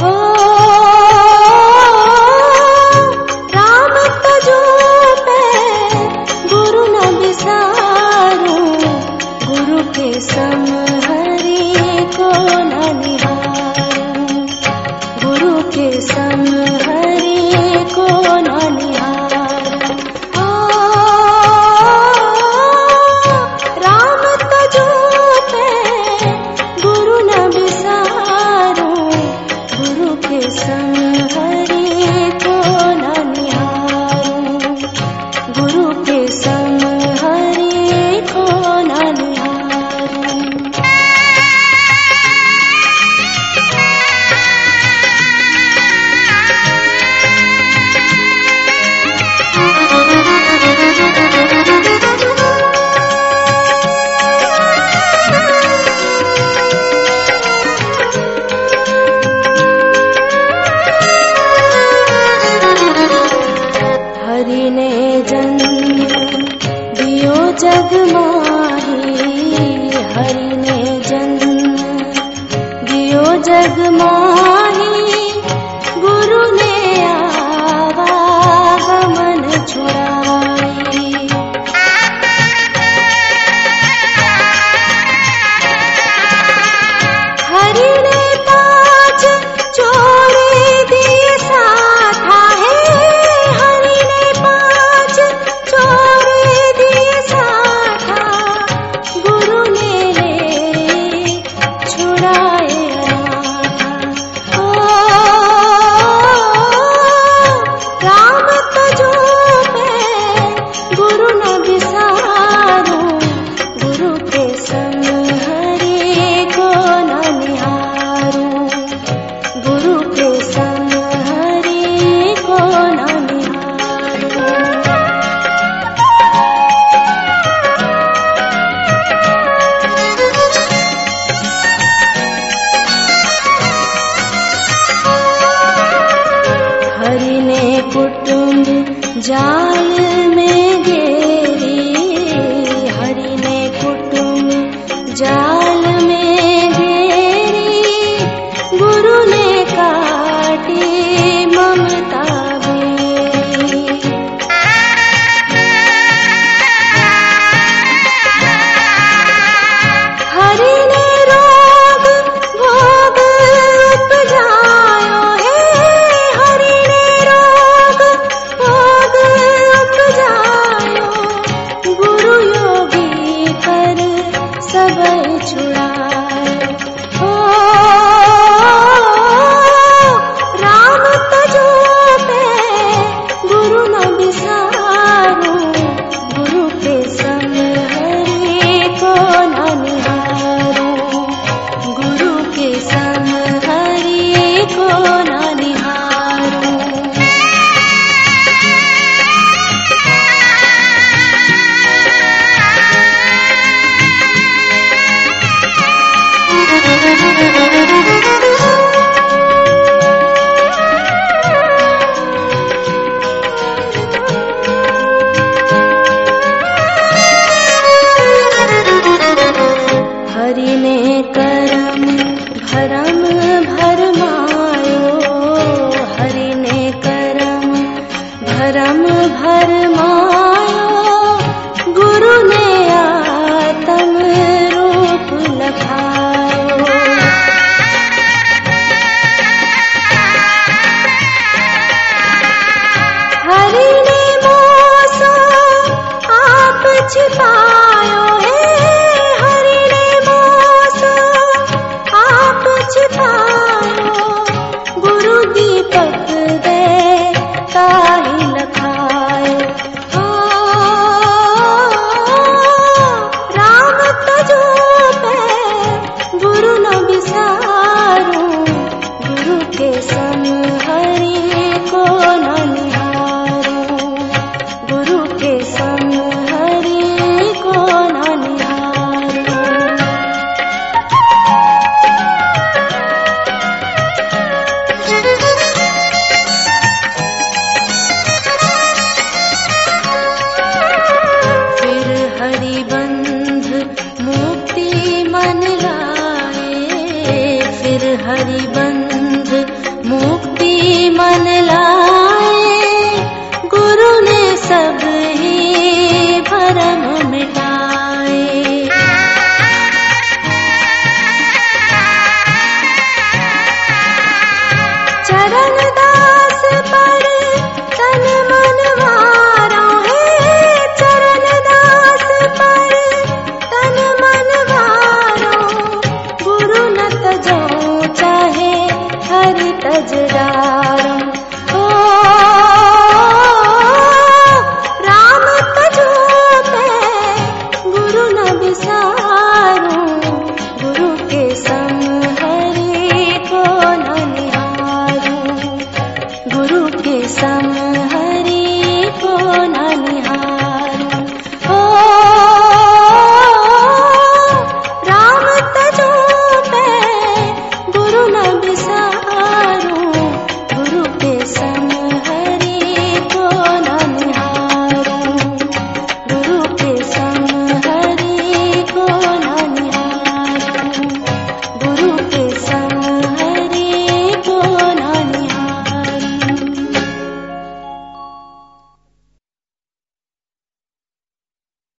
Oh. bersama जग माही जाय 去吧。हरि